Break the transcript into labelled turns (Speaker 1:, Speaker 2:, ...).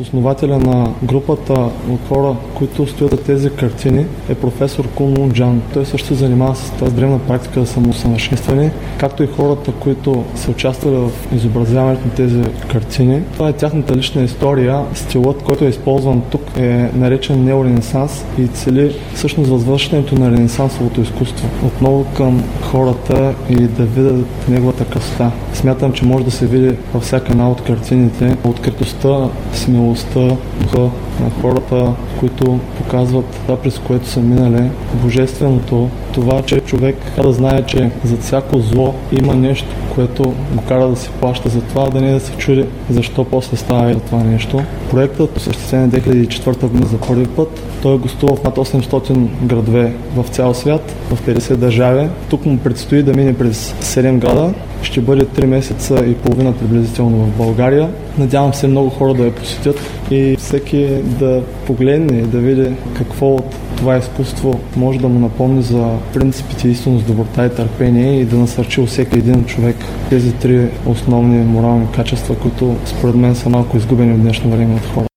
Speaker 1: Основателя на групата от хора, които стоят за тези картини е професор Кун Джан. Той също се занимава с тази древна практика за самоусъвършенстване, както и хората, които са участвали в изобразяването на тези картини. Това е тяхната лична история. Стилът, който е използван тук е наречен неоренесанс и цели всъщност възвършването на ренесансовото изкуство. Отново към хората и да видят неговата красота. Смятам, че може да се види във всяка една от картините откритостта, смелостта, духа на хората, които показват това, през което са минали. Божественото, това, че човек да знае, че за всяко зло има нещо, което го кара да си плаща за това, да не да се чуди защо после става и за това нещо. Проектът осъществен 2004 година за първи път. Той е гостувал в над 800 градове в цял свят, в 50 държави. Тук му предстои да мине през 7 града. Ще бъде 3 месеца и половина приблизително в България. Надявам се много хора да я посетят и всеки да погледне и да види какво от това изкуство може да му напомни за принципите истинност, доброта и търпение и да насърчи всеки един човек тези три основни морални качества, които според мен са малко изгубени в днешно време от хората.